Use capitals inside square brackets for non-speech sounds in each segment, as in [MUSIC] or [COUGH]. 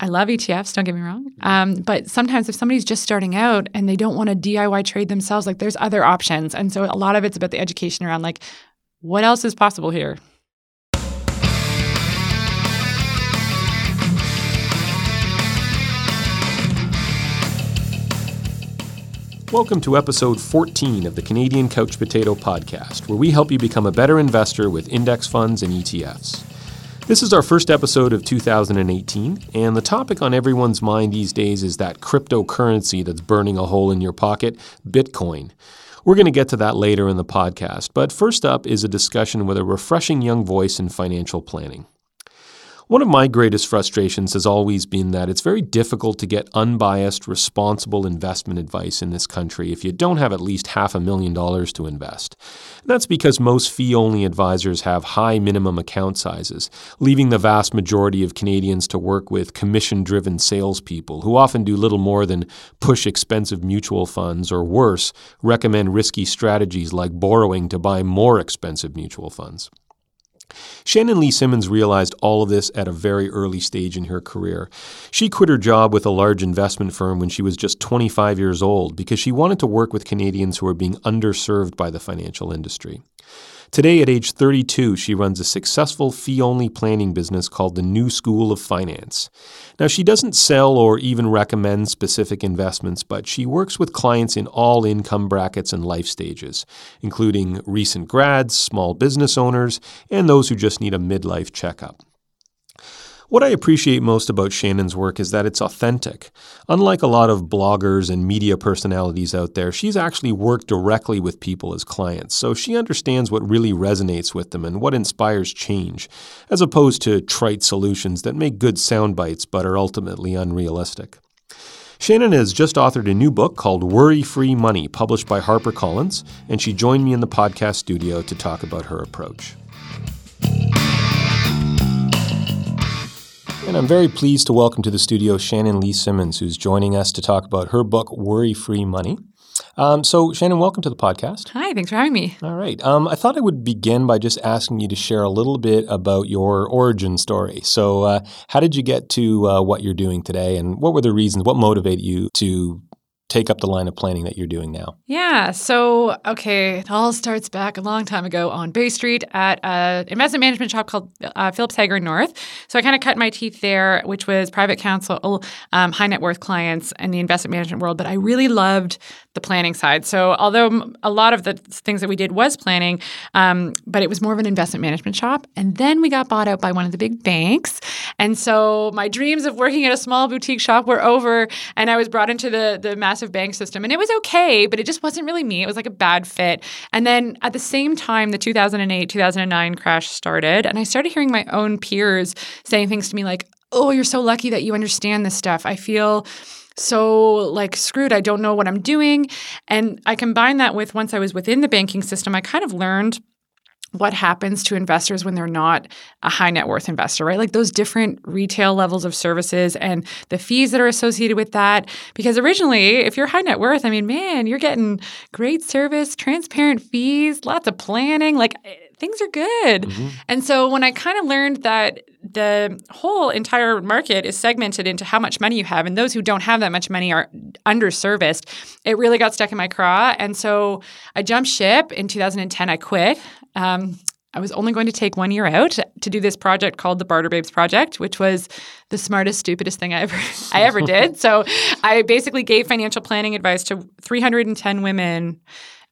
I love ETFs, don't get me wrong. Um, but sometimes if somebody's just starting out and they don't want to DIY trade themselves, like there's other options. And so a lot of it's about the education around like, what else is possible here? Welcome to episode 14 of the Canadian Couch Potato Podcast, where we help you become a better investor with index funds and ETFs. This is our first episode of 2018, and the topic on everyone's mind these days is that cryptocurrency that's burning a hole in your pocket, Bitcoin. We're going to get to that later in the podcast, but first up is a discussion with a refreshing young voice in financial planning. One of my greatest frustrations has always been that it's very difficult to get unbiased, responsible investment advice in this country if you don't have at least half a million dollars to invest. And that's because most fee only advisors have high minimum account sizes, leaving the vast majority of Canadians to work with commission driven salespeople who often do little more than push expensive mutual funds or worse, recommend risky strategies like borrowing to buy more expensive mutual funds. Shannon Lee Simmons realized all of this at a very early stage in her career. She quit her job with a large investment firm when she was just 25 years old because she wanted to work with Canadians who were being underserved by the financial industry. Today, at age 32, she runs a successful fee only planning business called the New School of Finance. Now, she doesn't sell or even recommend specific investments, but she works with clients in all income brackets and life stages, including recent grads, small business owners, and those who just need a midlife checkup. What I appreciate most about Shannon's work is that it's authentic. Unlike a lot of bloggers and media personalities out there, she's actually worked directly with people as clients, so she understands what really resonates with them and what inspires change, as opposed to trite solutions that make good sound bites but are ultimately unrealistic. Shannon has just authored a new book called Worry Free Money, published by HarperCollins, and she joined me in the podcast studio to talk about her approach. And I'm very pleased to welcome to the studio Shannon Lee Simmons, who's joining us to talk about her book, Worry Free Money. Um, so, Shannon, welcome to the podcast. Hi, thanks for having me. All right. Um, I thought I would begin by just asking you to share a little bit about your origin story. So, uh, how did you get to uh, what you're doing today, and what were the reasons? What motivated you to take up the line of planning that you're doing now? Yeah. So, okay, it all starts back a long time ago on Bay Street at an investment management shop called uh, Phillips Hager North. So, I kind of cut my teeth there, which was private counsel, um, high net worth clients in the investment management world. But I really loved the planning side. So, although a lot of the things that we did was planning, um, but it was more of an investment management shop. And then we got bought out by one of the big banks. And so, my dreams of working at a small boutique shop were over, and I was brought into the the massive bank system. And it was okay, but it just wasn't really me. It was like a bad fit. And then at the same time, the 2008, 2009 crash started. And I started hearing my own peers saying things to me like, oh, you're so lucky that you understand this stuff. I feel so like screwed. I don't know what I'm doing. And I combine that with once I was within the banking system, I kind of learned what happens to investors when they're not a high net worth investor, right? Like those different retail levels of services and the fees that are associated with that. Because originally, if you're high net worth, I mean, man, you're getting great service, transparent fees, lots of planning, like eh, things are good. Mm-hmm. And so when I kind of learned that the whole entire market is segmented into how much money you have, and those who don't have that much money are underserviced, it really got stuck in my craw. And so I jumped ship in 2010. I quit. Um, I was only going to take one year out to do this project called the Barter Babes Project, which was the smartest, stupidest thing I ever [LAUGHS] I ever did. So I basically gave financial planning advice to 310 women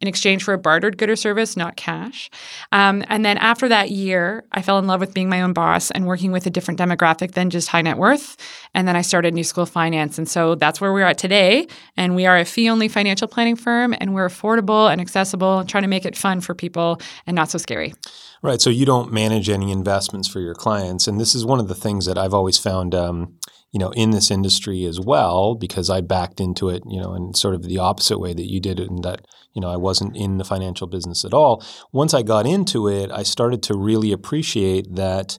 in exchange for a bartered good or service, not cash. Um, and then after that year, I fell in love with being my own boss and working with a different demographic than just high net worth. And then I started New School Finance. And so that's where we're at today. And we are a fee only financial planning firm, and we're affordable and accessible, trying to make it fun for people and not so scary. Right. So you don't manage any investments for your clients. And this is one of the things that I've always found. Um, you know, in this industry as well, because I backed into it, you know, in sort of the opposite way that you did it, and that you know I wasn't in the financial business at all. Once I got into it, I started to really appreciate that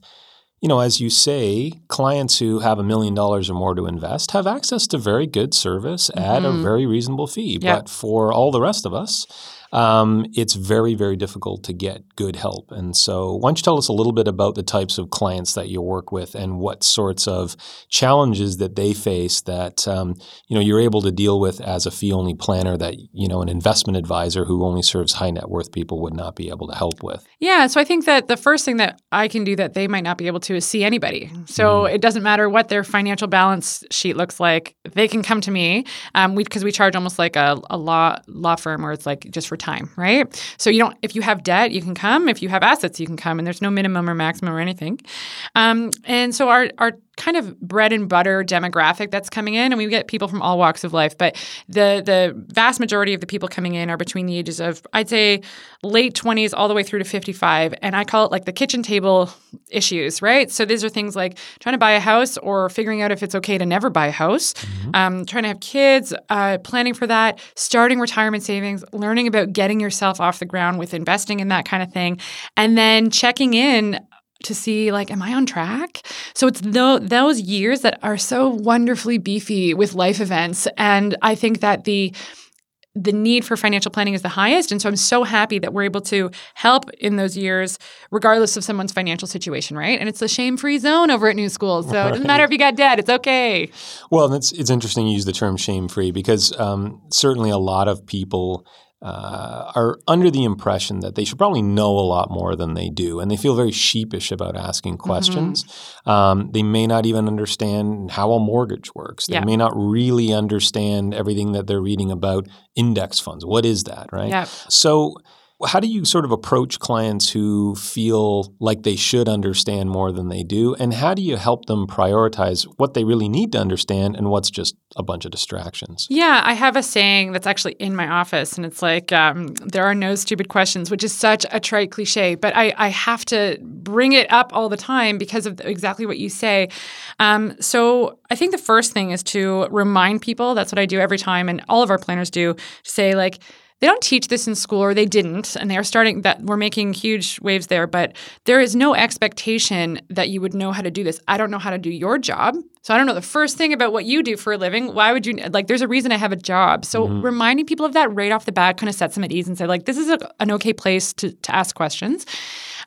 you know, as you say, clients who have a million dollars or more to invest have access to very good service mm-hmm. at a mm-hmm. very reasonable fee. Yep. But for all the rest of us, um, it's very, very difficult to get good help. And so, why don't you tell us a little bit about the types of clients that you work with and what sorts of challenges that they face that um, you know you're able to deal with as a fee only planner that you know an investment advisor who only serves high net worth people would not be able to help with. Yeah, so I think that the first thing that I can do that they might not be able to is see anybody. So mm. it doesn't matter what their financial balance sheet looks like; they can come to me. Um, we because we charge almost like a, a law law firm where it's like just for time, right? So you don't if you have debt, you can come. If you have assets, you can come, and there's no minimum or maximum or anything. Um, and so our our kind of bread and butter demographic that's coming in, and we get people from all walks of life. But the the vast majority of the people coming in are between the ages of I'd say late twenties all the way through to fifty five, and I call it like the kitchen table issues, right? So these are things like trying to buy a house or figuring out if it's okay to never buy a house, mm-hmm. um, trying to have kids, uh, planning for that, starting retirement savings, learning about getting yourself off the ground with investing in that kind of thing, and then checking in to see like am i on track? So it's th- those years that are so wonderfully beefy with life events and i think that the the need for financial planning is the highest and so i'm so happy that we're able to help in those years regardless of someone's financial situation right? And it's a shame-free zone over at new school so right. it doesn't matter if you got debt it's okay. Well it's, it's interesting you use the term shame-free because um, certainly a lot of people uh, are under the impression that they should probably know a lot more than they do, and they feel very sheepish about asking mm-hmm. questions. Mm-hmm. Um, they may not even understand how a mortgage works. They may not really understand everything that they're reading about index funds. What is that, right? Yeah. So how do you sort of approach clients who feel like they should understand more than they do? And how do you help them prioritize what they really need to understand and what's just a bunch of distractions? Yeah, I have a saying that's actually in my office, and it's like, um, there are no stupid questions, which is such a trite cliche, but I, I have to bring it up all the time because of exactly what you say. Um, so I think the first thing is to remind people that's what I do every time, and all of our planners do say, like, they don't teach this in school or they didn't and they are starting that we're making huge waves there but there is no expectation that you would know how to do this i don't know how to do your job so i don't know the first thing about what you do for a living why would you like there's a reason i have a job so mm-hmm. reminding people of that right off the bat kind of sets them at ease and say like this is a, an okay place to, to ask questions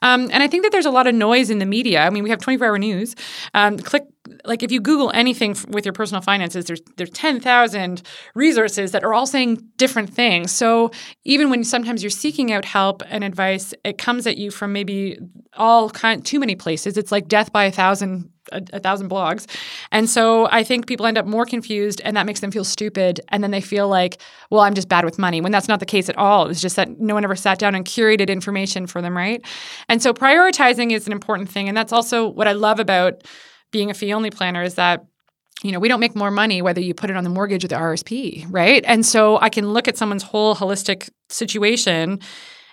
um, and I think that there's a lot of noise in the media. I mean, we have 24 hour news. Um, click like if you Google anything with your personal finances, there's there's 10,000 resources that are all saying different things. So even when sometimes you're seeking out help and advice, it comes at you from maybe all kind too many places. It's like death by a thousand a, a, thousand blogs. And so I think people end up more confused and that makes them feel stupid. And then they feel like, well, I'm just bad with money when that's not the case at all. It's just that no one ever sat down and curated information for them, right? And so prioritizing is an important thing. And that's also what I love about being a fee only planner is that you know, we don't make more money whether you put it on the mortgage or the RSP, right? And so I can look at someone's whole holistic situation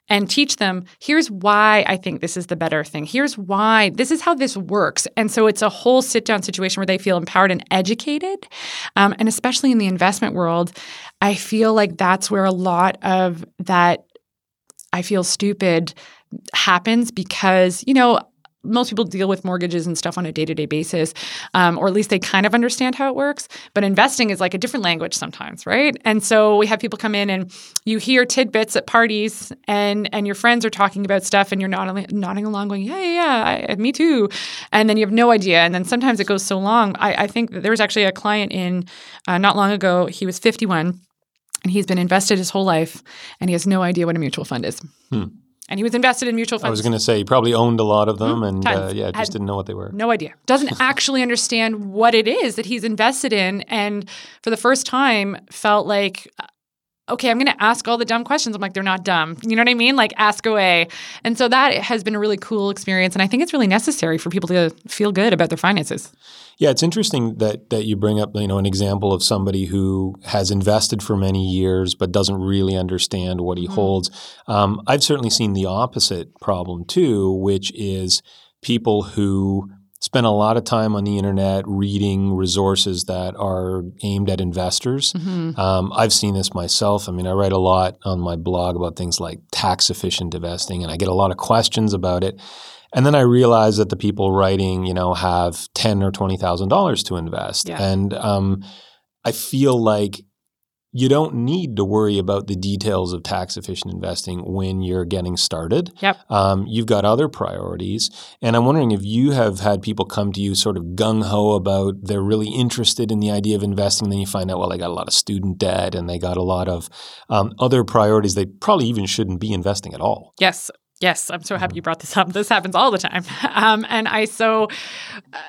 and teach them here's why I think this is the better thing. Here's why this is how this works. And so it's a whole sit down situation where they feel empowered and educated. Um, and especially in the investment world, I feel like that's where a lot of that I feel stupid happens because, you know, most people deal with mortgages and stuff on a day-to-day basis um, or at least they kind of understand how it works but investing is like a different language sometimes right? And so we have people come in and you hear tidbits at parties and and your friends are talking about stuff and you're nodding, nodding along going yeah yeah, yeah I, me too. And then you have no idea. And then sometimes it goes so long. I, I think there was actually a client in uh, not long ago. He was 51 and he's been invested his whole life and he has no idea what a mutual fund is. Hmm and he was invested in mutual funds. I was going to say he probably owned a lot of them, mm, and uh, yeah, just didn't know what they were. No idea. Doesn't [LAUGHS] actually understand what it is that he's invested in, and for the first time felt like. Okay, I'm going to ask all the dumb questions. I'm like, they're not dumb. You know what I mean? Like, ask away. And so that has been a really cool experience. And I think it's really necessary for people to feel good about their finances. Yeah, it's interesting that that you bring up you know an example of somebody who has invested for many years but doesn't really understand what he mm-hmm. holds. Um, I've certainly seen the opposite problem too, which is people who spend a lot of time on the internet reading resources that are aimed at investors. Mm-hmm. Um, I've seen this myself. I mean, I write a lot on my blog about things like tax efficient investing, and I get a lot of questions about it. And then I realize that the people writing, you know, have ten or twenty thousand dollars to invest, yeah. and um, I feel like you don't need to worry about the details of tax efficient investing when you're getting started. Yep. Um, you've got other priorities. And I'm wondering if you have had people come to you sort of gung ho about they're really interested in the idea of investing. And Then you find out, well, they got a lot of student debt and they got a lot of um, other priorities. They probably even shouldn't be investing at all. Yes. Yes, I'm so happy you brought this up. This happens all the time. [LAUGHS] Um, and I so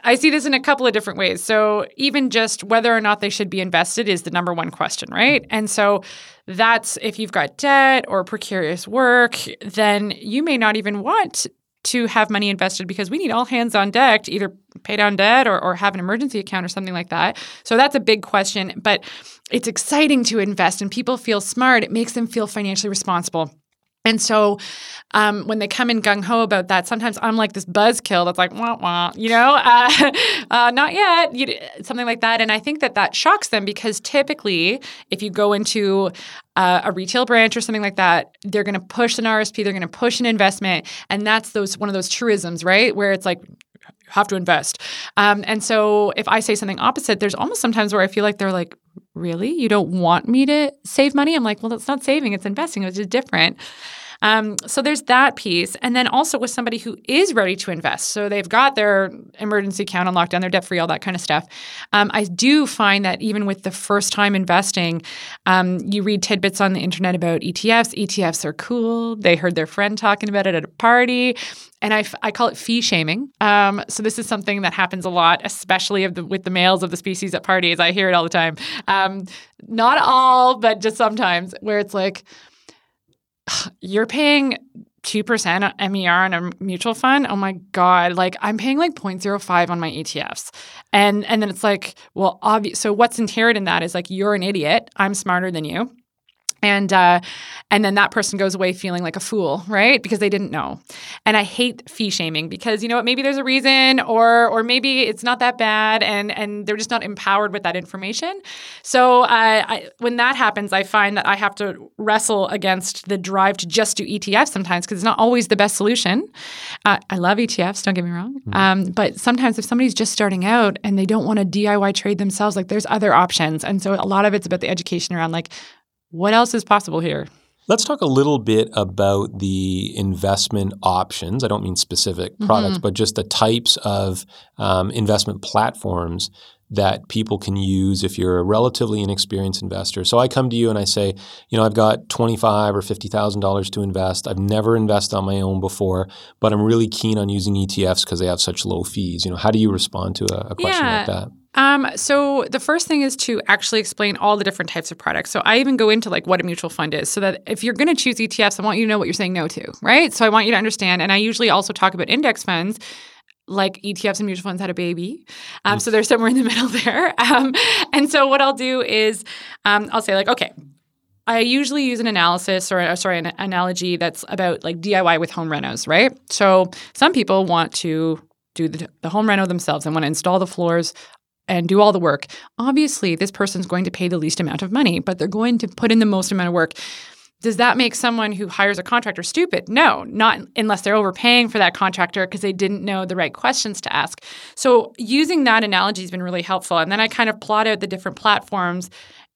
I see this in a couple of different ways. So even just whether or not they should be invested is the number one question, right? And so that's if you've got debt or precarious work, then you may not even want to have money invested because we need all hands on deck to either pay down debt or, or have an emergency account or something like that. So that's a big question. But it's exciting to invest and people feel smart. It makes them feel financially responsible. And so um, when they come in gung ho about that, sometimes I'm like this buzzkill that's like, wah, wah, you know, [LAUGHS] uh, uh, not yet, you, something like that. And I think that that shocks them because typically, if you go into uh, a retail branch or something like that, they're going to push an RSP, they're going to push an investment. And that's those one of those truisms, right? Where it's like, have to invest. Um, and so if I say something opposite, there's almost sometimes where I feel like they're like, really? You don't want me to save money? I'm like, well, that's not saving, it's investing, It's just different. Um, so there's that piece. And then also with somebody who is ready to invest. So they've got their emergency account on lockdown, they're debt free, all that kind of stuff. Um, I do find that even with the first time investing, um, you read tidbits on the internet about ETFs. ETFs are cool. They heard their friend talking about it at a party. And I, I call it fee shaming. Um, so this is something that happens a lot, especially the, with the males of the species at parties. I hear it all the time. Um, not all, but just sometimes, where it's like, you're paying 2% MER on a mutual fund. Oh my God. Like I'm paying like 0.05 on my ETFs. And and then it's like, well, obvious. So what's inherent in that is like you're an idiot. I'm smarter than you and uh, and then that person goes away feeling like a fool, right? Because they didn't know. And I hate fee shaming because you know what? Maybe there's a reason, or or maybe it's not that bad, and and they're just not empowered with that information. So uh, I, when that happens, I find that I have to wrestle against the drive to just do ETFs sometimes because it's not always the best solution. Uh, I love ETFs, don't get me wrong, mm-hmm. um, but sometimes if somebody's just starting out and they don't want to DIY trade themselves, like there's other options, and so a lot of it's about the education around like what else is possible here? Let's talk a little bit about the investment options. I don't mean specific mm-hmm. products, but just the types of um, investment platforms that people can use if you're a relatively inexperienced investor. So I come to you and I say, you know, I've got twenty-five or fifty thousand dollars to invest. I've never invested on my own before, but I'm really keen on using ETFs because they have such low fees. You know, how do you respond to a, a question yeah. like that? Um, so the first thing is to actually explain all the different types of products. So I even go into like what a mutual fund is, so that if you're going to choose ETFs, I want you to know what you're saying no to, right? So I want you to understand, and I usually also talk about index funds like ETFs and mutual funds had a baby. Um, so they're somewhere in the [LAUGHS] middle there. Um, and so what I'll do is um, I'll say like, okay, I usually use an analysis or sorry, an analogy that's about like DIY with home renos, right? So some people want to do the, the home reno themselves and want to install the floors and do all the work. Obviously, this person's going to pay the least amount of money, but they're going to put in the most amount of work. Does that make someone who hires a contractor stupid? No, not unless they're overpaying for that contractor because they didn't know the right questions to ask. So, using that analogy has been really helpful. And then I kind of plot out the different platforms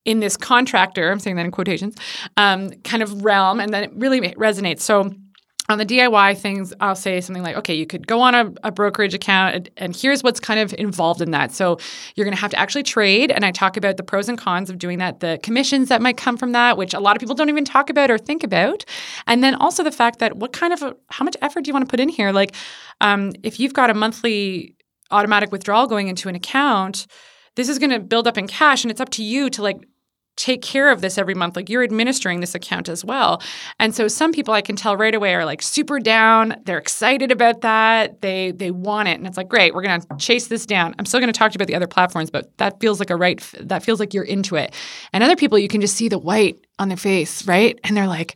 in this contractor, I'm saying that in quotations, um, kind of realm, and then it really resonates. So, on the DIY things, I'll say something like, okay, you could go on a, a brokerage account, and, and, here's what's kind of involved in that. So you're going to have to actually trade, and I talk about the pros and cons of doing that, the commissions that might come from that, which a lot of people don't even talk about or think about, and then also the fact that what kind of a, how much effort do you want to put in here? Like, um, if you've got a monthly automatic withdrawal going into an account, this is going to build up in cash, and it's up to you to like take care of this every month like you're administering this account as well. And so some people i can tell right away are like super down. They're excited about that. They they want it. And it's like great we're to chase this down. I'm still to talk to you about the other platforms but that feels like a right that feels like you're into it. And other people you can just see the white on their face right? And they're like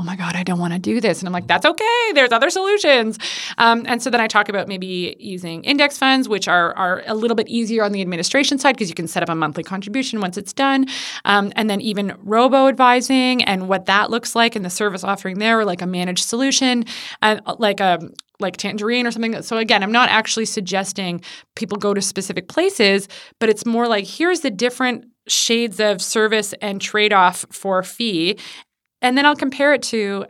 oh my God, I don't want to do this. And I'm like, that's okay. There's other solutions. Um, and so then I talk about maybe using index funds, which are, are a little bit easier on the administration side because you can set up a monthly contribution once it's done. Um, and then even robo advising and what that looks like and the service offering there, or like a managed solution, and uh, like a like Tangerine or something. So again, I'm not actually suggesting people go to specific places, but it's more like here's the different shades of service and trade off for fee. And then I'll compare it to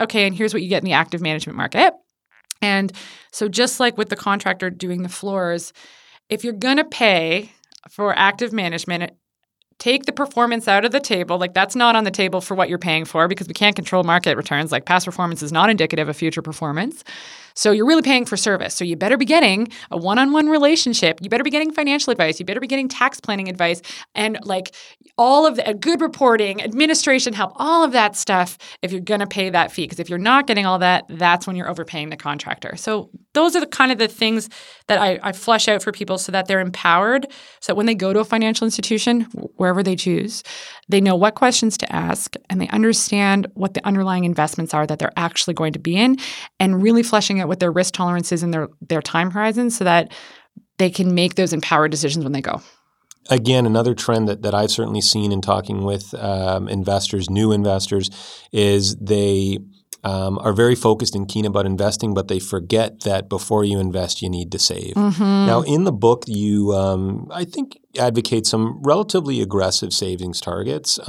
okay, and here's what you get in the active management market. And so, just like with the contractor doing the floors, if you're going to pay for active management, take the performance out of the table. Like that's not on the table for what you're paying for because we can't control market returns. Like past performance is not indicative of future performance. So you're really paying for service. So you better be getting a one-on-one relationship. You better be getting financial advice. You better be getting tax planning advice and like all of the good reporting, administration help, all of that stuff if you're going to pay that fee because if you're not getting all that, that's when you're overpaying the contractor. So those are the kind of the things that I, I flush out for people so that they're empowered so that when they go to a financial institution, wherever they choose, they know what questions to ask and they understand what the underlying investments are that they're actually going to be in and really fleshing out what their risk tolerance is and their their time horizon so that they can make those empowered decisions when they go. Again, another trend that, that I've certainly seen in talking with um, investors, new investors, is they um, are very focused and keen about investing, but they forget that before you invest, you need to save. Mm-hmm. Now, in the book, you, um, I think, advocate some relatively aggressive savings targets.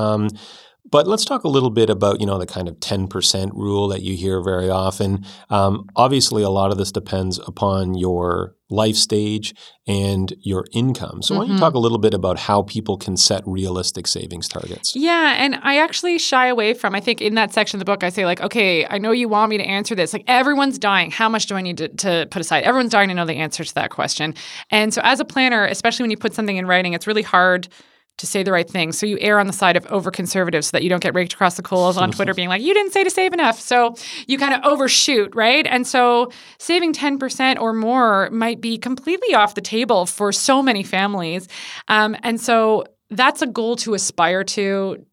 But let's talk a little bit about you know the kind of ten percent rule that you hear very often. Um, obviously, a lot of this depends upon your life stage and your income. So, mm-hmm. why don't you mm-hmm. talk a little bit about how people can set realistic savings targets? Yeah, and I actually shy away from. I think in that section of the book, I say like, okay, I know you want me to answer this. Like, everyone's dying. How much do I need to, to put aside? Everyone's dying to know the answer to that question. And so, as a planner, especially when you put something in writing, it's really hard to say the right thing. So you err on the side of over conservative so that you don't get raked across the coals on Twitter [LAUGHS] being like, you didn't say to save enough. So you kind of overshoot, right? And so saving 10% or more might be completely off the table for so many families. Um, and so that's a goal to aspire to.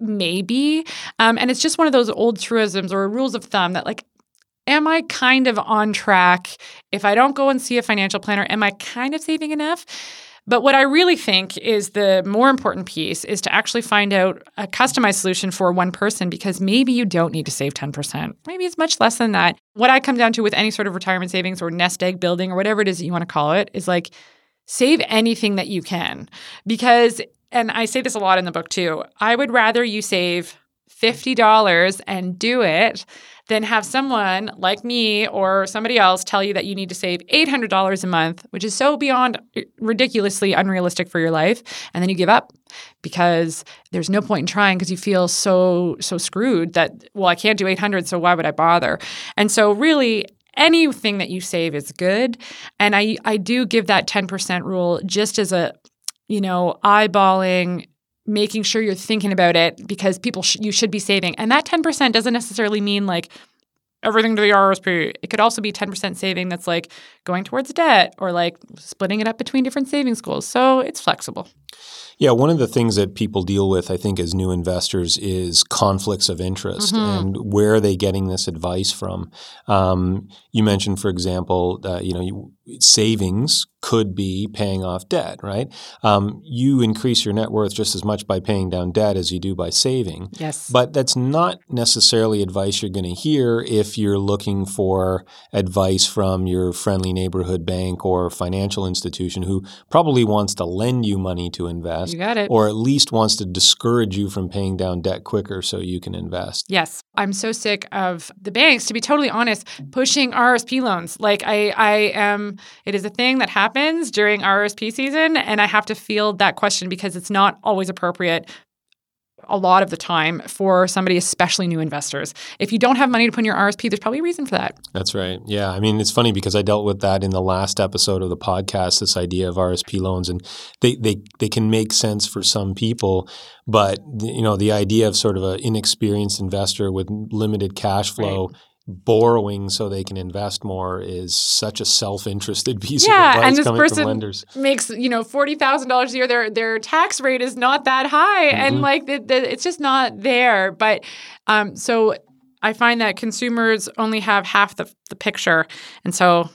Maybe. Um, and it's just one of those old truisms or rules of thumb that, like, am I kind of on track? If I don't go and see a financial planner, am I kind of saving enough? But what I really think is the more important piece is to actually find out a customized solution for one person because maybe you don't need to save 10%. Maybe it's much less than that. What I come down to with any sort of retirement savings or nest egg building or whatever it is that you want to call it is like save anything that you can. Because, and I say this a lot in the book too, I would rather you save $50 and do it than have someone like me or somebody else tell you that you need to save $800 a month, which is so beyond uh, ridiculously unrealistic for your life, and then you give up because there's no point in trying because you feel so so screwed that well I can't do 800 so why would I bother? And so really anything that you save is good, and I I do give that 10% rule just as a you know, eyeballing making sure you're thinking about it because people sh- you should be saving. And that 10% doesn't necessarily mean like everything to the RSP. It could also be 10% saving that's like going towards debt or like splitting it up between different savings goals. So it's flexible. Yeah, one of the things that people deal with, I think, as new investors is conflicts of interest mm-hmm. and where are they getting this advice from? Um, you mentioned, for example, uh, you know, you, savings could be paying off debt, right? Um, you increase your net worth just as much by paying down debt as you do by saving. Yes. But that's not necessarily advice you're going to hear if you're looking for advice from your friendly neighborhood bank or financial institution who probably wants to lend you money to invest. You got it. Or at least wants to discourage you from paying down debt quicker so you can invest. Yes. I'm so sick of the banks, to be totally honest, pushing RSP loans. Like I, I am it is a thing that happens during RSP season, and I have to field that question because it's not always appropriate a lot of the time for somebody, especially new investors. If you don't have money to put in your RSP, there's probably a reason for that. That's right. Yeah. I mean, it's funny because I dealt with that in the last episode of the podcast, this idea of RSP loans, and they, they, they can make sense for some people. But, you know, the idea of sort of an inexperienced investor with limited cash flow right borrowing so they can invest more is such a self-interested [LAUGHS] piece yeah, of advice and this coming person from lenders. makes you know forty thousand dollars a year. Their their tax rate is not that high, mm-hmm. and like the, the, it's just not there. But um, so I find that consumers only have half the the picture, and so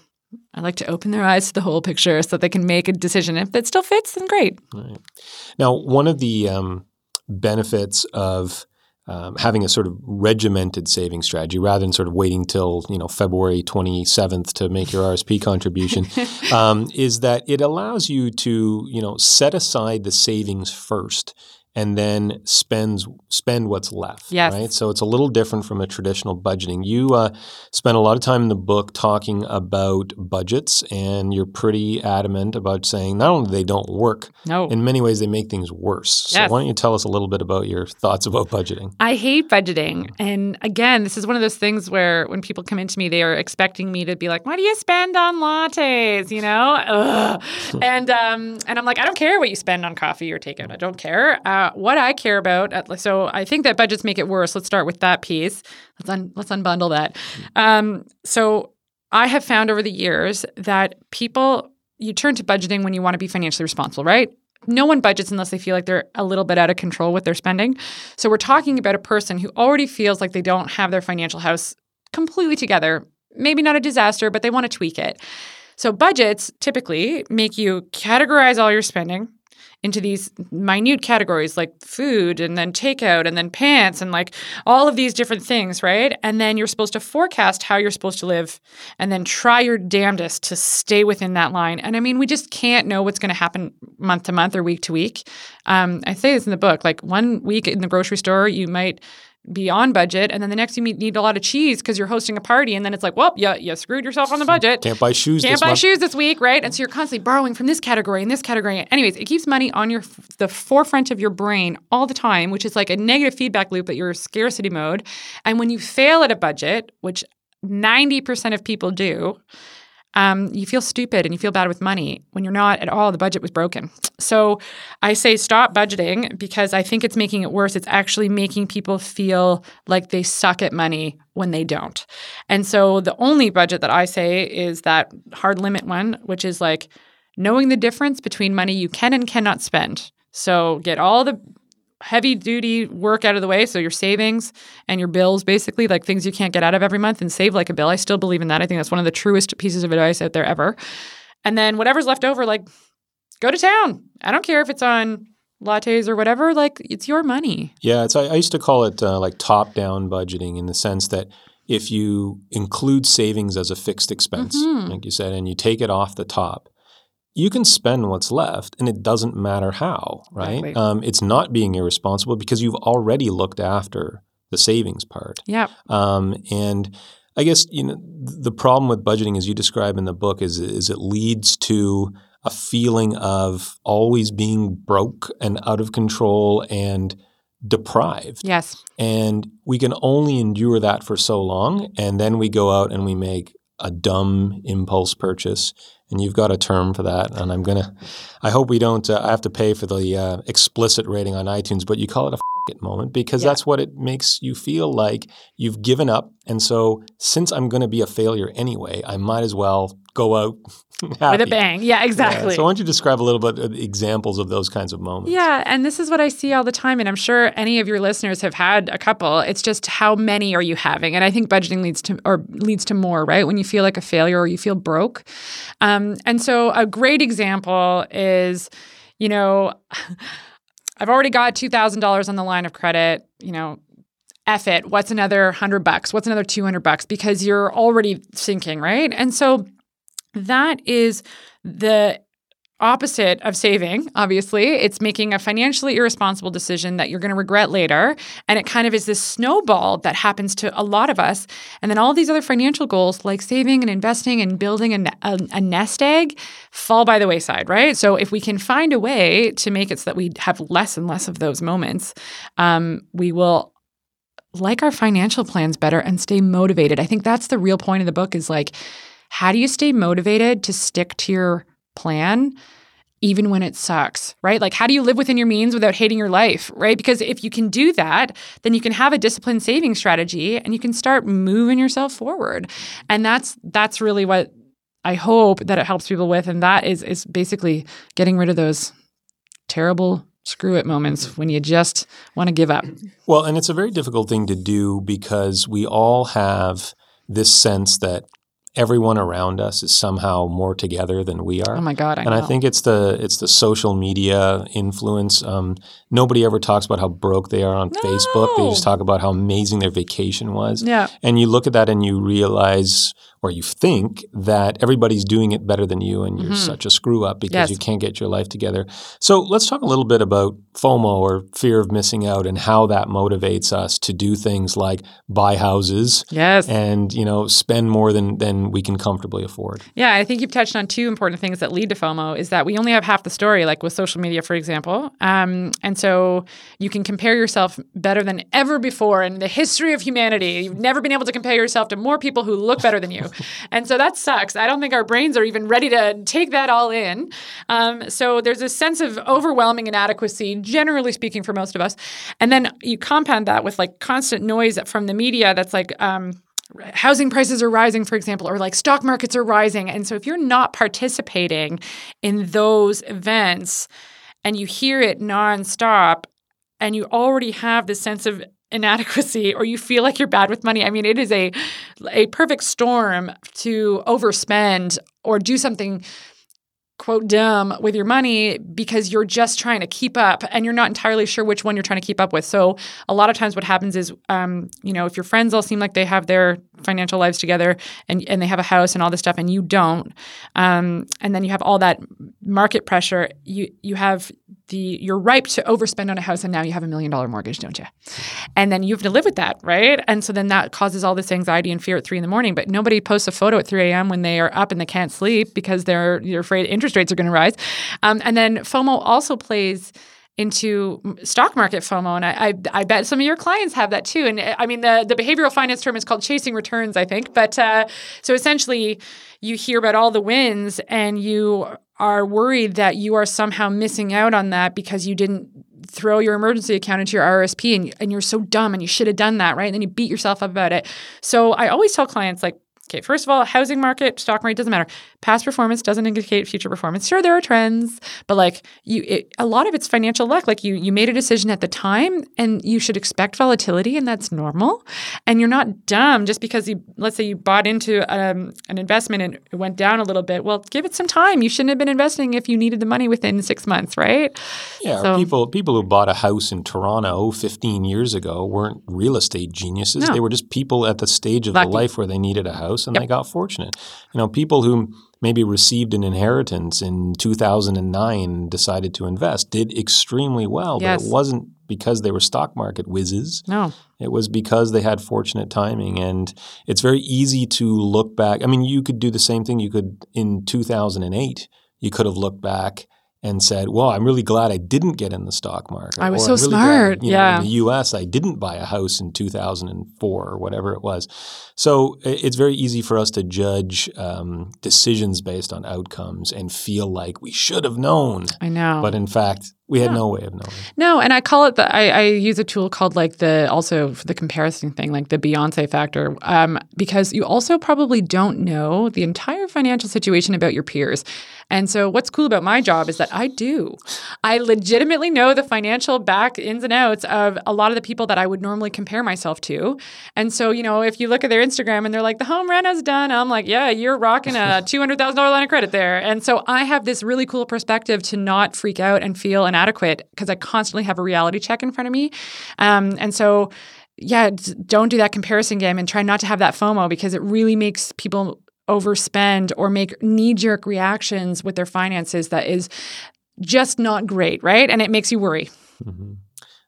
I like to open their eyes to the whole picture so they can make a decision. If it still fits, then great. Right. Now, one of the um, benefits of um, having a sort of regimented saving strategy rather than sort of waiting till you know February 27th to make your RSP [LAUGHS] contribution um, is that it allows you to you know set aside the savings first and then spends spend what's left. Yes. Right. So it's a little different from a traditional budgeting. You uh, spend a lot of time in the book talking about budgets, and you're pretty adamant about saying not only they don't work, No. in many ways they make things worse. So Yes. why don't you tell us a little bit about your thoughts about budgeting? I hate budgeting. And again, this is one of those things where when people come into me, they are expecting me to be like, what do you spend on lattes? You know? Ugh. [LAUGHS] and um, and I'm like, I don't care what you spend on coffee or takeout. I don't care. Uh, what I care about, so I think that budgets make it worse. Let's start with that piece. Let's, un- let's unbundle that. Um, so I have found over the years that people, you turn to budgeting when you want to be financially responsible, right? No one budgets unless they feel like they're a little bit out of control with their spending. So we're talking about a person who already feels like they don't have their financial house completely together. Maybe not a disaster, but they want to tweak it. So budgets typically make you categorize all your spending into these minute categories like food and then takeout and then pants and like all of these different things, right? And then you're supposed to forecast how you're supposed to live and then try your damnedest to stay within that line. And I mean, we just can't know what's going to happen month to month or week to week. Um, I say this in the book like one week in the grocery store, you might be on budget, and then the next you meet- need a lot of cheese because you're hosting a party, and then it's like, well, you, you screwed yourself on the budget. Can't buy shoes. Can't this buy month. shoes this week, right? And so you're constantly borrowing from this category and this category. Anyways, it keeps money on your the forefront of your brain all the time, which is like a negative feedback loop that you're in scarcity mode. And when you fail at a budget, which 90% of people do, um, you feel stupid and you feel bad with money when you're not at all. The budget was broken. So I say stop budgeting because I think it's making it worse. It's actually making people feel like they suck at money when they don't. And so the only budget that I say is that hard limit one, which is like knowing the difference between money you can and cannot spend. So get all the heavy duty work out of the way. So your savings and your bills, basically, like things you can't get out of every month and save like a bill. I still believe in that. I think that's one of the truest pieces of advice out there ever. And then whatever's left over, like go to town. I don't care if it's on lattes or whatever, like it's your money. Yeah, it's I, I used to call it uh, like top-down budgeting in the sense that if you include savings as a fixed expense, Mhm. like you said, and you take it off the top, you can spend what's left, and it doesn't matter how, right? Exactly. Um, it's not being irresponsible because you've already looked after the savings part. Yeah. Um, and I guess you know the problem with budgeting, as you describe in the book, is is it leads to a feeling of always being broke and out of control and deprived. Yes. And we can only endure that for so long, and then we go out and we make a dumb impulse purchase. And you've got a term for that, and I'm gonna. I hope we don't. Uh, I have to pay for the uh, explicit rating on iTunes, but you call it a moment because Yeah. that's what it makes you feel like you've given up. And so, since I'm going to be a failure anyway, I might as well go out happy. [LAUGHS] With a bang. Yeah, Yeah. exactly. So, why don't you describe a little bit of examples of those kinds of moments? Yeah, and this is what I see all the time, and I'm sure any of your listeners have had a couple. It's just how many are you having, and I think budgeting leads to or leads to more, right? When you feel like a failure or you feel broke, um, and so a great example is, you know, [LAUGHS] I've already got two thousand dollars on the line of credit. You know, F it. What's another hundred bucks? What's another two hundred bucks? Because you're already sinking, right? And so that is the opposite of saving, obviously. It's making a financially irresponsible decision that you're going to regret later. And it kind of is this snowball that happens to a lot of us. And then all these other financial goals, like saving and investing and building a, a, a nest egg, fall by the wayside, right? So if we can find a way to make it so that we have less and less of those moments, um, we will like our financial plans better and stay motivated. I think that's the real point of the book is like, how do you stay motivated to stick to your plan even when it sucks, right? Like, how do you live within your means without hating your life, right? Because if you can do that, then you can have a disciplined saving strategy and you can start moving yourself forward. And that's that's really what I hope that it helps people with. And that is is basically getting rid of those terrible screw it moments when you just want to give up. Well, and it's a very difficult thing to do because we all have this sense that everyone around us is somehow more together than we are. Oh my God, I and know. I think it's the it's the social media influence. Um, nobody ever talks about how broke they are on Facebook. They just talk about how amazing their vacation was. Yeah. And you look at that and you realize, or you think that everybody's doing it better than you, and you're such a screw up because Mm-hmm. Yes. you can't get your life together. So let's talk a little bit about FOMO or fear of missing out and how that motivates us to do things like buy houses Yes. and you know spend more than than we can comfortably afford. Yeah, I think you've touched on two important things that lead to FOMO is that we only have half the story, like with social media, for example. Um, and so you can compare yourself better than ever before in the history of humanity. You've never been able to compare yourself to more people who look better than you. [LAUGHS] and so that sucks. I don't think our brains are even ready to take that all in. Um, so there's a sense of overwhelming inadequacy, generally speaking, for most of us. And then you compound that with like constant noise from the media that's like, um, housing prices are rising, for example, or like stock markets are rising. And so if you're not participating in those events and you hear it nonstop and you already have this sense of inadequacy or you feel like you're bad with money, I mean, it is a a perfect storm to overspend or do something quote dumb with your money because you're just trying to keep up and you're not entirely sure which one you're trying to keep up with. So a lot of times what happens is um, you know, if your friends all seem like they have their financial lives together and, and they have a house and all this stuff and you don't, um, and then you have all that market pressure, you you have the you're ripe to overspend on a house and now you have a million dollar mortgage, don't you? And then you have to live with that, right? And so then that causes all this anxiety and fear at three in the morning. But nobody posts a photo at 3 a.m. when they are up and they can't sleep because they're you're afraid interest rates are going to rise. Um, and then FOMO also plays into stock market FOMO, and I, I, I bet some of your clients have that too. And uh, I mean, the the behavioral finance term is called chasing returns, I think. But uh, so essentially, you hear about all the wins, and you are worried that you are somehow missing out on that because you didn't throw your emergency account into your RSP and, and you're so dumb and you should have done that, right? And then you beat yourself up about it. So I always tell clients like, okay, first of all, housing market, stock market doesn't matter. Past performance doesn't indicate future performance. Sure, there are trends, but like you, it, a lot of it's financial luck. Like you, you made a decision at the time, and you should expect volatility, and that's normal. And you're not dumb just because you, let's say, you bought into um, an investment and it went down a little bit. Well, give it some time. You shouldn't have been investing if you needed the money within six months, right? Yeah, So- people people who bought a house in Toronto 15 years ago weren't real estate geniuses. No. They were just people at the stage of Lucky. the life where they needed a house and they got fortunate. You know, people who maybe received an inheritance in 2009 decided to invest did extremely well, but it wasn't because they were stock market whizzes. No. It was because they had fortunate timing. And it's very easy to look back. I mean, you could do the same thing. You could, in 2008, you could have looked back and said, well, I'm really glad I didn't get in the stock market. I was Or, so "I'm really glad, smart." you know, Yeah. in the US, I didn't buy a house in 2004 or whatever it was. So it's very easy for us to judge um, decisions based on outcomes and feel like we should have known. I know. But in fact, we had no way of knowing. No, and I call it the I, I use a tool called like the also for the comparison thing, like the Beyonce factor, um, because you also probably don't know the entire financial situation about your peers. And so, what's cool about my job is that I do. I legitimately know the financial back ins and outs of a lot of the people that I would normally compare myself to. And so, you know, if you look at their Instagram and they're like, the home run is done, I'm like, yeah, you're rocking a $200,000 line of credit there. And so, I have this really cool perspective to not freak out and feel inadequate because I constantly have a reality check in front of me. Um, and so, yeah, don't do that comparison game and try not to have that FOMO because it really makes people overspend or make knee jerk reactions with their finances that is just not great, right? And it makes you worry.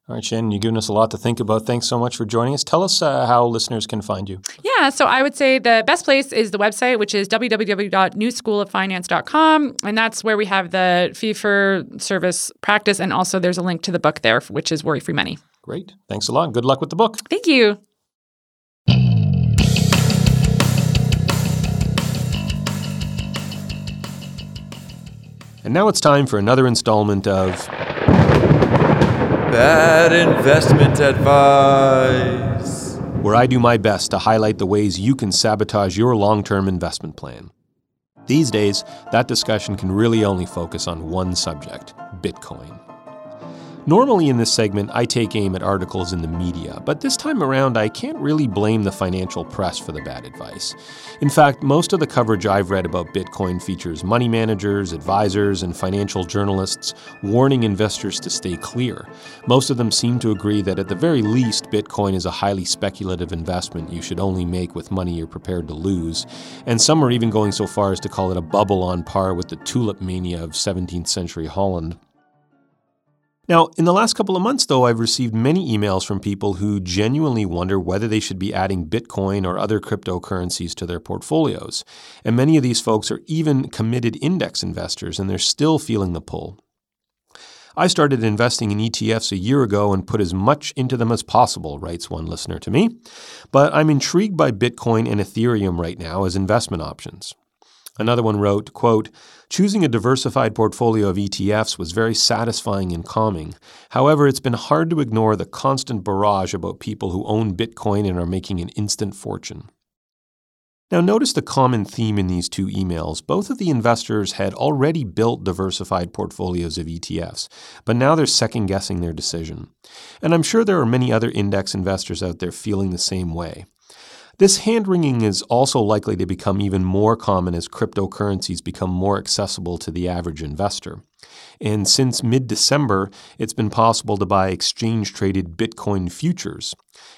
All right, Shannon, you've given us a lot to think about. Thanks so much for joining us. Tell us uh, how listeners can find you. Yeah, so I would say the best place is the website, which is www.newschooloffinance.com. And that's where we have the fee for service practice. And also there's a link to the book there, which is Worry Free Money. Great. Thanks a lot. Good luck with the book. Thank you. And now it's time for another installment of Bad investment advice. where I do my best to highlight the ways you can sabotage your long term investment plan. These days, that discussion can really only focus on one subject Bitcoin. Normally in this segment, I take aim at articles in the media, but this time around, I can't really blame the financial press for the bad advice. In fact, most of the coverage I've read about Bitcoin features money managers, advisors, and financial journalists warning investors to stay clear. Most of them seem to agree that at the very least, Bitcoin is a highly speculative investment you should only make with money you're prepared to lose, and some are even going so far as to call it a bubble on par with the tulip mania of 17th century Holland. Now, in the last couple of months, though, I've received many emails from people who genuinely wonder whether they should be adding Bitcoin or other cryptocurrencies to their portfolios. And many of these folks are even committed index investors, and they're still feeling the pull. I started investing in ETFs a year ago and put as much into them as possible, writes one listener to me. But I'm intrigued by Bitcoin and Ethereum right now as investment options. Another one wrote, quote, Choosing a diversified portfolio of ETFs was very satisfying and calming. However, it's been hard to ignore the constant barrage about people who own Bitcoin and are making an instant fortune. Now, notice the common theme in these two emails. Both of the investors had already built diversified portfolios of ETFs, but now they're second guessing their decision. And I'm sure there are many other index investors out there feeling the same way. This hand wringing is also likely to become even more common as cryptocurrencies become more accessible to the average investor. And since mid December, it's been possible to buy exchange traded Bitcoin futures.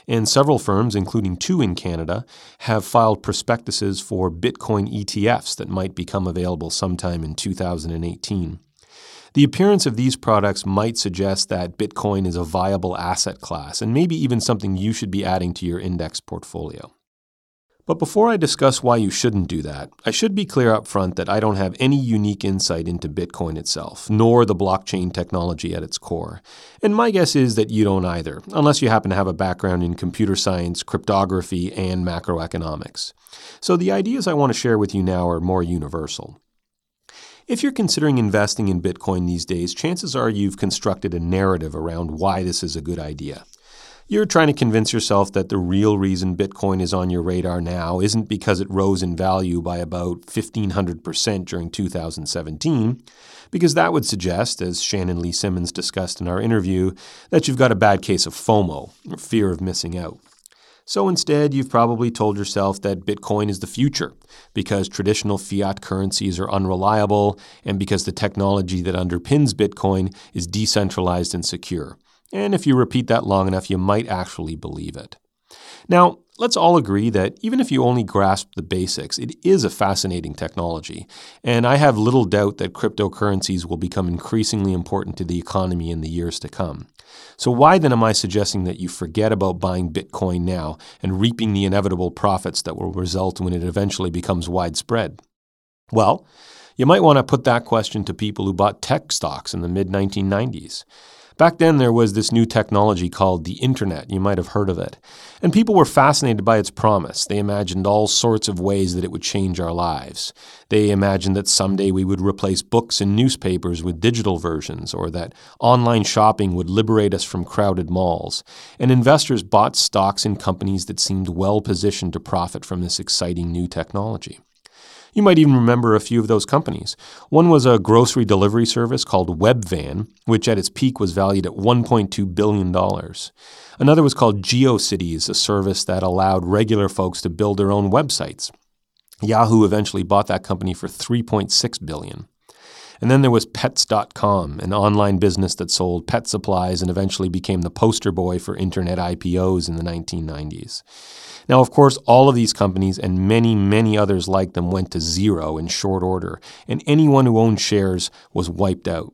And several firms, including two in Canada, have filed prospectuses for Bitcoin ETFs that might become available sometime in 2018. The appearance of these products might suggest that Bitcoin is a viable asset class and maybe even something you should be adding to your index portfolio. But before I discuss why you shouldn't do that, I should be clear up front that I don't have any unique insight into Bitcoin itself, nor the blockchain technology at its core. And my guess is that you don't either, unless you happen to have a background in computer science, cryptography, and macroeconomics. So the ideas I want to share with you now are more universal. If you're considering investing in Bitcoin these days, chances are you've constructed a narrative around why this is a good idea. You're trying to convince yourself that the real reason Bitcoin is on your radar now isn't because it rose in value by about 1,500% during 2017, because that would suggest, as Shannon Lee Simmons discussed in our interview, that you've got a bad case of FOMO, or fear of missing out. So instead, you've probably told yourself that Bitcoin is the future because traditional fiat currencies are unreliable and because the technology that underpins Bitcoin is decentralized and secure. And if you repeat that long enough, you might actually believe it. Now, let's all agree that even if you only grasp the basics, it is a fascinating technology. And I have little doubt that cryptocurrencies will become increasingly important to the economy in the years to come. So, why then am I suggesting that you forget about buying Bitcoin now and reaping the inevitable profits that will result when it eventually becomes widespread? Well, you might want to put that question to people who bought tech stocks in the mid 1990s. Back then, there was this new technology called the internet. You might have heard of it. And people were fascinated by its promise. They imagined all sorts of ways that it would change our lives. They imagined that someday we would replace books and newspapers with digital versions, or that online shopping would liberate us from crowded malls. And investors bought stocks in companies that seemed well positioned to profit from this exciting new technology. You might even remember a few of those companies. One was a grocery delivery service called Webvan, which at its peak was valued at $1.2 billion. Another was called GeoCities, a service that allowed regular folks to build their own websites. Yahoo eventually bought that company for 3.6 billion. And then there was Pets.com, an online business that sold pet supplies and eventually became the poster boy for internet IPOs in the 1990s. Now, of course, all of these companies and many, many others like them went to zero in short order, and anyone who owned shares was wiped out.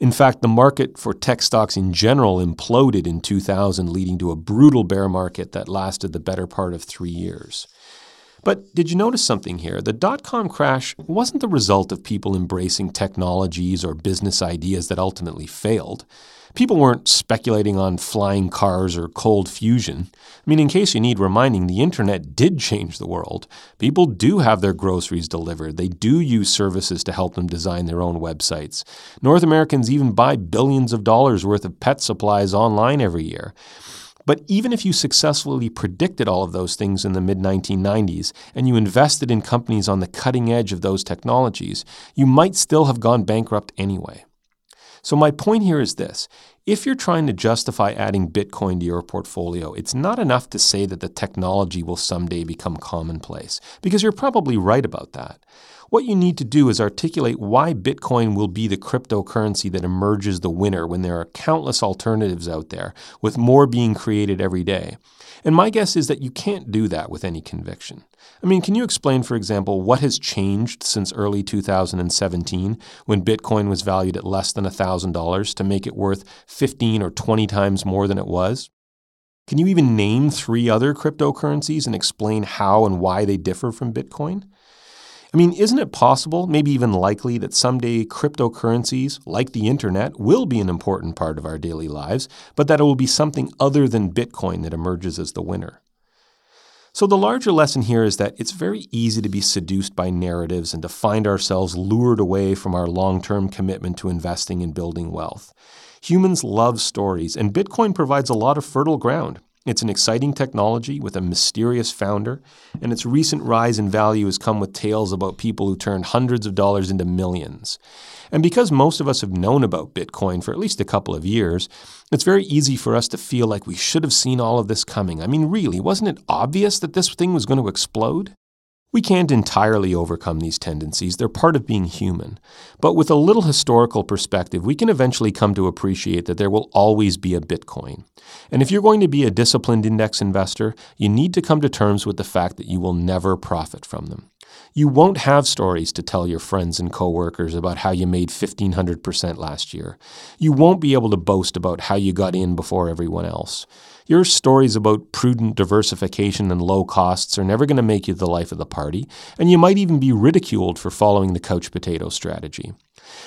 In fact, the market for tech stocks in general imploded in 2000, leading to a brutal bear market that lasted the better part of three years. But did you notice something here? The dot com crash wasn't the result of people embracing technologies or business ideas that ultimately failed. People weren't speculating on flying cars or cold fusion. I mean, in case you need reminding, the internet did change the world. People do have their groceries delivered. They do use services to help them design their own websites. North Americans even buy billions of dollars worth of pet supplies online every year. But even if you successfully predicted all of those things in the mid 1990s and you invested in companies on the cutting edge of those technologies, you might still have gone bankrupt anyway. So, my point here is this if you're trying to justify adding Bitcoin to your portfolio, it's not enough to say that the technology will someday become commonplace, because you're probably right about that. What you need to do is articulate why Bitcoin will be the cryptocurrency that emerges the winner when there are countless alternatives out there, with more being created every day. And my guess is that you can't do that with any conviction. I mean, can you explain, for example, what has changed since early 2017 when Bitcoin was valued at less than $1,000 to make it worth 15 or 20 times more than it was? Can you even name three other cryptocurrencies and explain how and why they differ from Bitcoin? I mean, isn't it possible, maybe even likely, that someday cryptocurrencies, like the internet, will be an important part of our daily lives, but that it will be something other than Bitcoin that emerges as the winner? So, the larger lesson here is that it's very easy to be seduced by narratives and to find ourselves lured away from our long term commitment to investing and building wealth. Humans love stories, and Bitcoin provides a lot of fertile ground. It's an exciting technology with a mysterious founder, and its recent rise in value has come with tales about people who turned hundreds of dollars into millions. And because most of us have known about Bitcoin for at least a couple of years, it's very easy for us to feel like we should have seen all of this coming. I mean, really, wasn't it obvious that this thing was going to explode? We can't entirely overcome these tendencies, they're part of being human. But with a little historical perspective, we can eventually come to appreciate that there will always be a Bitcoin. And if you're going to be a disciplined index investor, you need to come to terms with the fact that you will never profit from them. You won't have stories to tell your friends and coworkers about how you made 1500% last year. You won't be able to boast about how you got in before everyone else. Your stories about prudent diversification and low costs are never going to make you the life of the party, and you might even be ridiculed for following the couch potato strategy.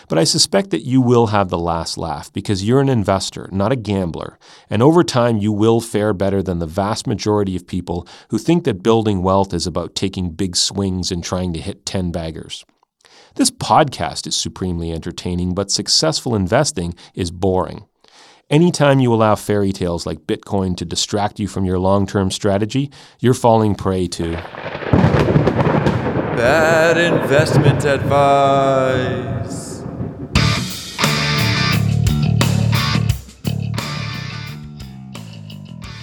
But I suspect that you will have the last laugh because you're an investor, not a gambler, and over time you will fare better than the vast majority of people who think that building wealth is about taking big swings and trying to hit 10 baggers. This podcast is supremely entertaining, but successful investing is boring. Anytime you allow fairy tales like Bitcoin to distract you from your long term strategy, you're falling prey to Bad investment advice.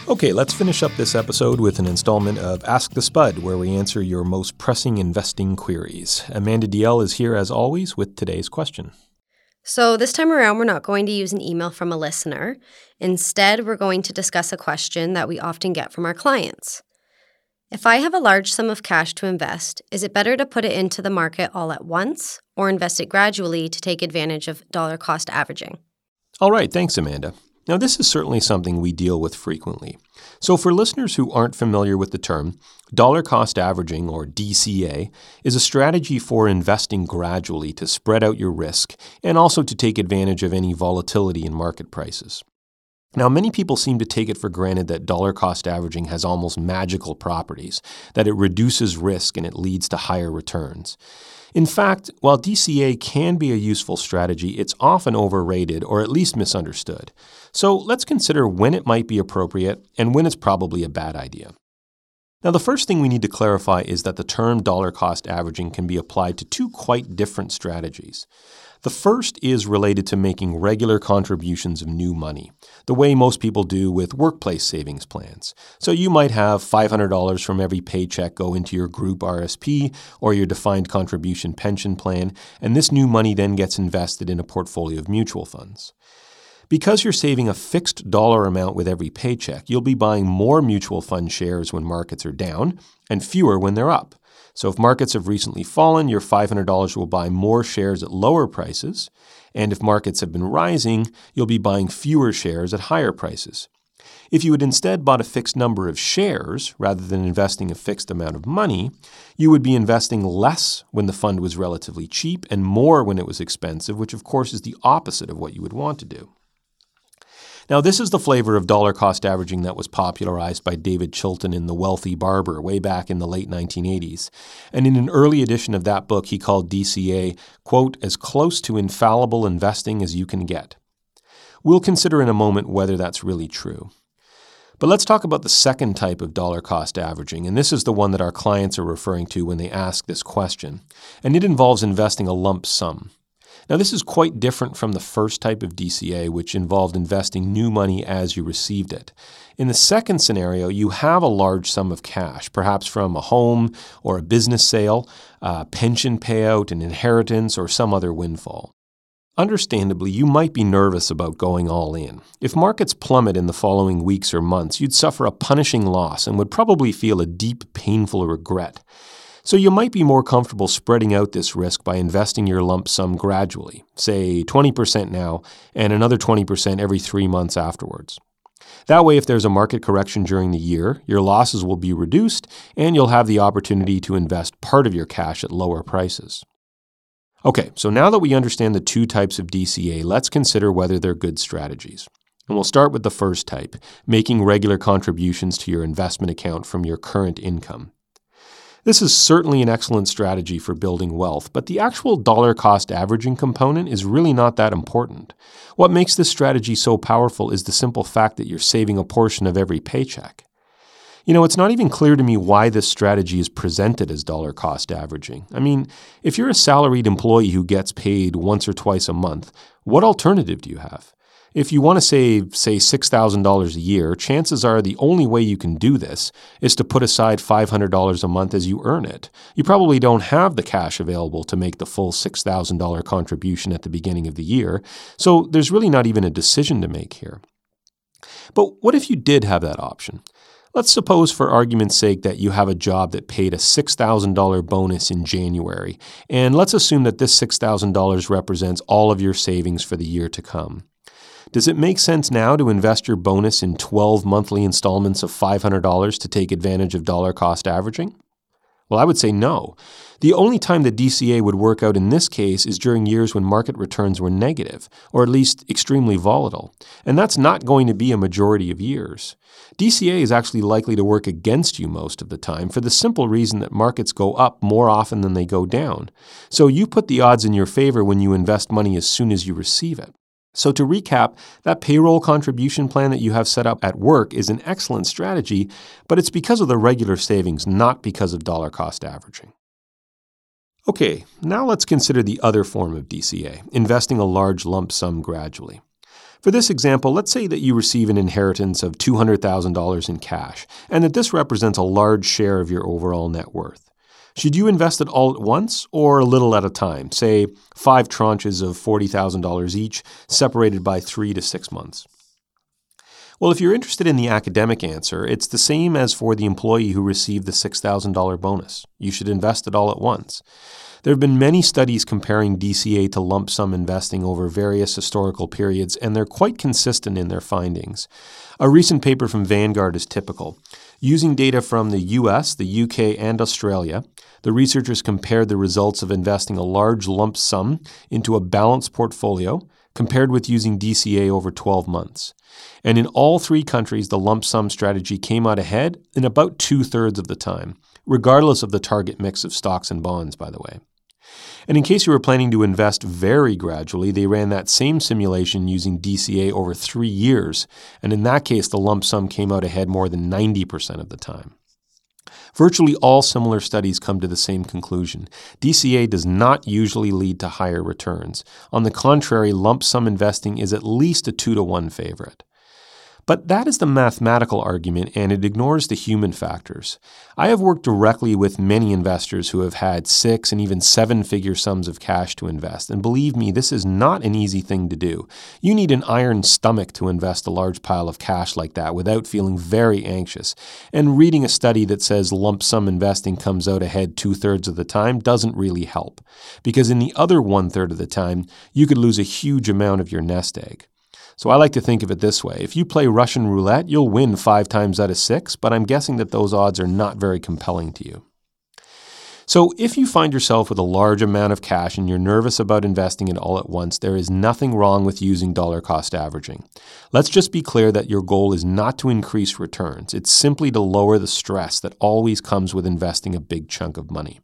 Okay, let's finish up this episode with an installment of Ask the Spud, where we answer your most pressing investing queries. Amanda DL is here as always with today's question. So, this time around, we're not going to use an email from a listener. Instead, we're going to discuss a question that we often get from our clients. If I have a large sum of cash to invest, is it better to put it into the market all at once or invest it gradually to take advantage of dollar cost averaging? All right, thanks, Amanda. Now, this is certainly something we deal with frequently. So, for listeners who aren't familiar with the term, dollar cost averaging, or DCA, is a strategy for investing gradually to spread out your risk and also to take advantage of any volatility in market prices. Now, many people seem to take it for granted that dollar cost averaging has almost magical properties, that it reduces risk and it leads to higher returns. In fact, while DCA can be a useful strategy, it's often overrated or at least misunderstood. So let's consider when it might be appropriate and when it's probably a bad idea. Now, the first thing we need to clarify is that the term dollar cost averaging can be applied to two quite different strategies. The first is related to making regular contributions of new money, the way most people do with workplace savings plans. So you might have $500 from every paycheck go into your group RSP or your defined contribution pension plan, and this new money then gets invested in a portfolio of mutual funds. Because you're saving a fixed dollar amount with every paycheck, you'll be buying more mutual fund shares when markets are down and fewer when they're up. So if markets have recently fallen, your $500 will buy more shares at lower prices. And if markets have been rising, you'll be buying fewer shares at higher prices. If you had instead bought a fixed number of shares rather than investing a fixed amount of money, you would be investing less when the fund was relatively cheap and more when it was expensive, which of course is the opposite of what you would want to do. Now, this is the flavor of dollar cost averaging that was popularized by David Chilton in The Wealthy Barber way back in the late 1980s. And in an early edition of that book, he called DCA, quote, as close to infallible investing as you can get. We'll consider in a moment whether that's really true. But let's talk about the second type of dollar cost averaging, and this is the one that our clients are referring to when they ask this question. And it involves investing a lump sum. Now, this is quite different from the first type of DCA, which involved investing new money as you received it. In the second scenario, you have a large sum of cash, perhaps from a home or a business sale, a pension payout, an inheritance, or some other windfall. Understandably, you might be nervous about going all in. If markets plummet in the following weeks or months, you'd suffer a punishing loss and would probably feel a deep, painful regret. So you might be more comfortable spreading out this risk by investing your lump sum gradually, say 20% now and another 20% every three months afterwards. That way, if there's a market correction during the year, your losses will be reduced and you'll have the opportunity to invest part of your cash at lower prices. Okay, so now that we understand the two types of DCA, let's consider whether they're good strategies. And we'll start with the first type, making regular contributions to your investment account from your current income. This is certainly an excellent strategy for building wealth, but the actual dollar cost averaging component is really not that important. What makes this strategy so powerful is the simple fact that you're saving a portion of every paycheck. You know, it's not even clear to me why this strategy is presented as dollar cost averaging. I mean, if you're a salaried employee who gets paid once or twice a month, what alternative do you have? If you want to save, say, $6,000 a year, chances are the only way you can do this is to put aside $500 a month as you earn it. You probably don't have the cash available to make the full $6,000 contribution at the beginning of the year, so there's really not even a decision to make here. But what if you did have that option? Let's suppose, for argument's sake, that you have a job that paid a $6,000 bonus in January, and let's assume that this $6,000 represents all of your savings for the year to come. Does it make sense now to invest your bonus in 12 monthly installments of $500 to take advantage of dollar cost averaging? Well, I would say no. The only time the DCA would work out in this case is during years when market returns were negative, or at least extremely volatile. And that's not going to be a majority of years. DCA is actually likely to work against you most of the time for the simple reason that markets go up more often than they go down. So you put the odds in your favor when you invest money as soon as you receive it. So, to recap, that payroll contribution plan that you have set up at work is an excellent strategy, but it's because of the regular savings, not because of dollar cost averaging. Okay, now let's consider the other form of DCA, investing a large lump sum gradually. For this example, let's say that you receive an inheritance of $200,000 in cash, and that this represents a large share of your overall net worth. Should you invest it all at once or a little at a time, say five tranches of $40,000 each, separated by three to six months? Well, if you're interested in the academic answer, it's the same as for the employee who received the $6,000 bonus. You should invest it all at once. There have been many studies comparing DCA to lump sum investing over various historical periods, and they're quite consistent in their findings. A recent paper from Vanguard is typical. Using data from the US, the UK, and Australia, the researchers compared the results of investing a large lump sum into a balanced portfolio compared with using DCA over 12 months. And in all three countries, the lump sum strategy came out ahead in about two thirds of the time, regardless of the target mix of stocks and bonds, by the way. And in case you were planning to invest very gradually, they ran that same simulation using DCA over three years. And in that case, the lump sum came out ahead more than 90% of the time. Virtually all similar studies come to the same conclusion. DCA does not usually lead to higher returns. On the contrary, lump sum investing is at least a 2 to 1 favorite. But that is the mathematical argument, and it ignores the human factors. I have worked directly with many investors who have had six and even seven figure sums of cash to invest, and believe me, this is not an easy thing to do. You need an iron stomach to invest a large pile of cash like that without feeling very anxious. And reading a study that says lump sum investing comes out ahead two thirds of the time doesn't really help, because in the other one third of the time, you could lose a huge amount of your nest egg. So I like to think of it this way if you play Russian roulette, you'll win five times out of six, but I'm guessing that those odds are not very compelling to you. So, if you find yourself with a large amount of cash and you're nervous about investing it all at once, there is nothing wrong with using dollar cost averaging. Let's just be clear that your goal is not to increase returns, it's simply to lower the stress that always comes with investing a big chunk of money.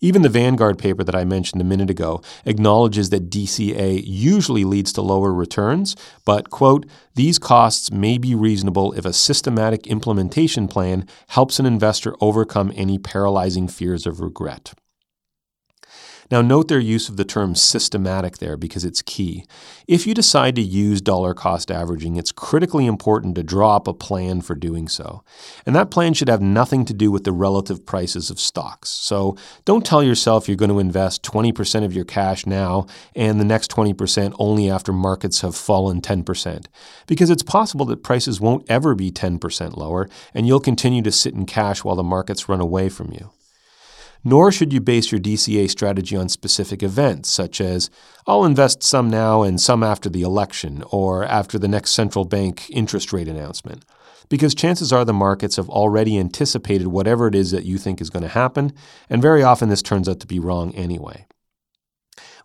Even the Vanguard paper that I mentioned a minute ago acknowledges that DCA usually leads to lower returns, but, quote, these costs may be reasonable if a systematic implementation plan helps an investor overcome any paralyzing fears of regret. Now, note their use of the term systematic there because it's key. If you decide to use dollar cost averaging, it's critically important to draw up a plan for doing so. And that plan should have nothing to do with the relative prices of stocks. So don't tell yourself you're going to invest 20% of your cash now and the next 20% only after markets have fallen 10%, because it's possible that prices won't ever be 10% lower and you'll continue to sit in cash while the markets run away from you. Nor should you base your DCA strategy on specific events, such as, I'll invest some now and some after the election or after the next central bank interest rate announcement. Because chances are the markets have already anticipated whatever it is that you think is going to happen, and very often this turns out to be wrong anyway.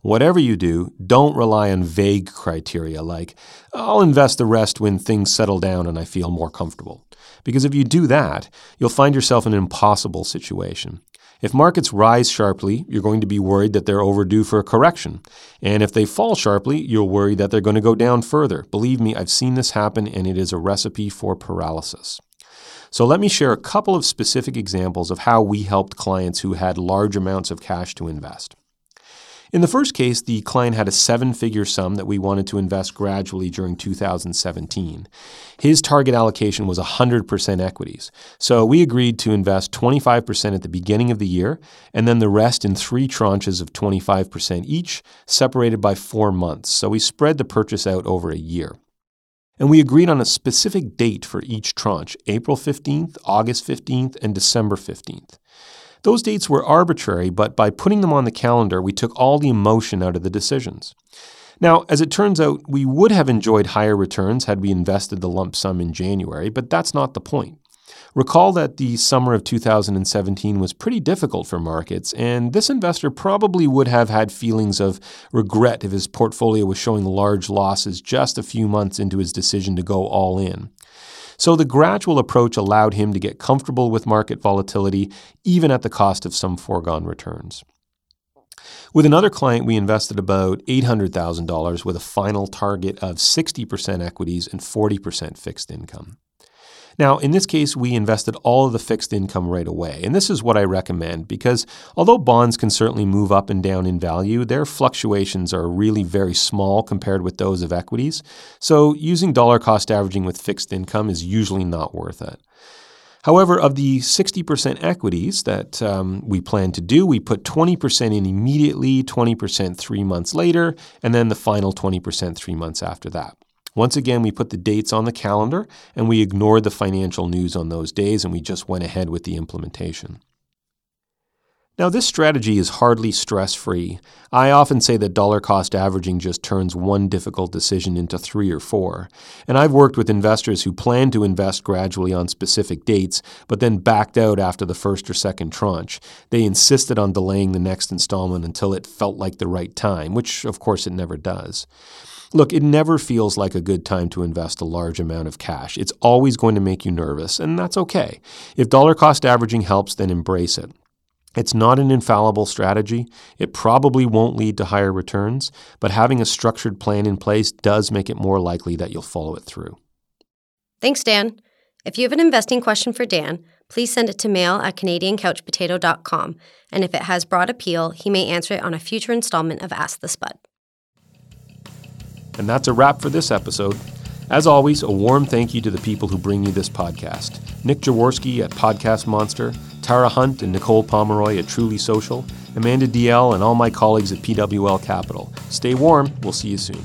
Whatever you do, don't rely on vague criteria like, I'll invest the rest when things settle down and I feel more comfortable. Because if you do that, you'll find yourself in an impossible situation. If markets rise sharply, you're going to be worried that they're overdue for a correction. And if they fall sharply, you'll worry that they're going to go down further. Believe me, I've seen this happen, and it is a recipe for paralysis. So let me share a couple of specific examples of how we helped clients who had large amounts of cash to invest. In the first case, the client had a seven figure sum that we wanted to invest gradually during 2017. His target allocation was 100% equities. So we agreed to invest 25% at the beginning of the year and then the rest in three tranches of 25% each, separated by four months. So we spread the purchase out over a year. And we agreed on a specific date for each tranche April 15th, August 15th, and December 15th. Those dates were arbitrary, but by putting them on the calendar, we took all the emotion out of the decisions. Now, as it turns out, we would have enjoyed higher returns had we invested the lump sum in January, but that's not the point. Recall that the summer of 2017 was pretty difficult for markets, and this investor probably would have had feelings of regret if his portfolio was showing large losses just a few months into his decision to go all in. So the gradual approach allowed him to get comfortable with market volatility, even at the cost of some foregone returns. With another client, we invested about $800,000 with a final target of 60% equities and 40% fixed income. Now, in this case, we invested all of the fixed income right away. And this is what I recommend because although bonds can certainly move up and down in value, their fluctuations are really very small compared with those of equities. So using dollar cost averaging with fixed income is usually not worth it. However, of the 60% equities that um, we plan to do, we put 20% in immediately, 20% three months later, and then the final 20% three months after that. Once again, we put the dates on the calendar and we ignored the financial news on those days and we just went ahead with the implementation. Now, this strategy is hardly stress free. I often say that dollar cost averaging just turns one difficult decision into three or four. And I've worked with investors who planned to invest gradually on specific dates, but then backed out after the first or second tranche. They insisted on delaying the next installment until it felt like the right time, which of course it never does. Look, it never feels like a good time to invest a large amount of cash. It's always going to make you nervous, and that's okay. If dollar cost averaging helps, then embrace it. It's not an infallible strategy. It probably won't lead to higher returns, but having a structured plan in place does make it more likely that you'll follow it through. Thanks, Dan. If you have an investing question for Dan, please send it to mail at CanadianCouchPotato.com, and if it has broad appeal, he may answer it on a future installment of Ask the Spud. And that's a wrap for this episode. As always, a warm thank you to the people who bring you this podcast Nick Jaworski at Podcast Monster, Tara Hunt and Nicole Pomeroy at Truly Social, Amanda DL, and all my colleagues at PWL Capital. Stay warm. We'll see you soon.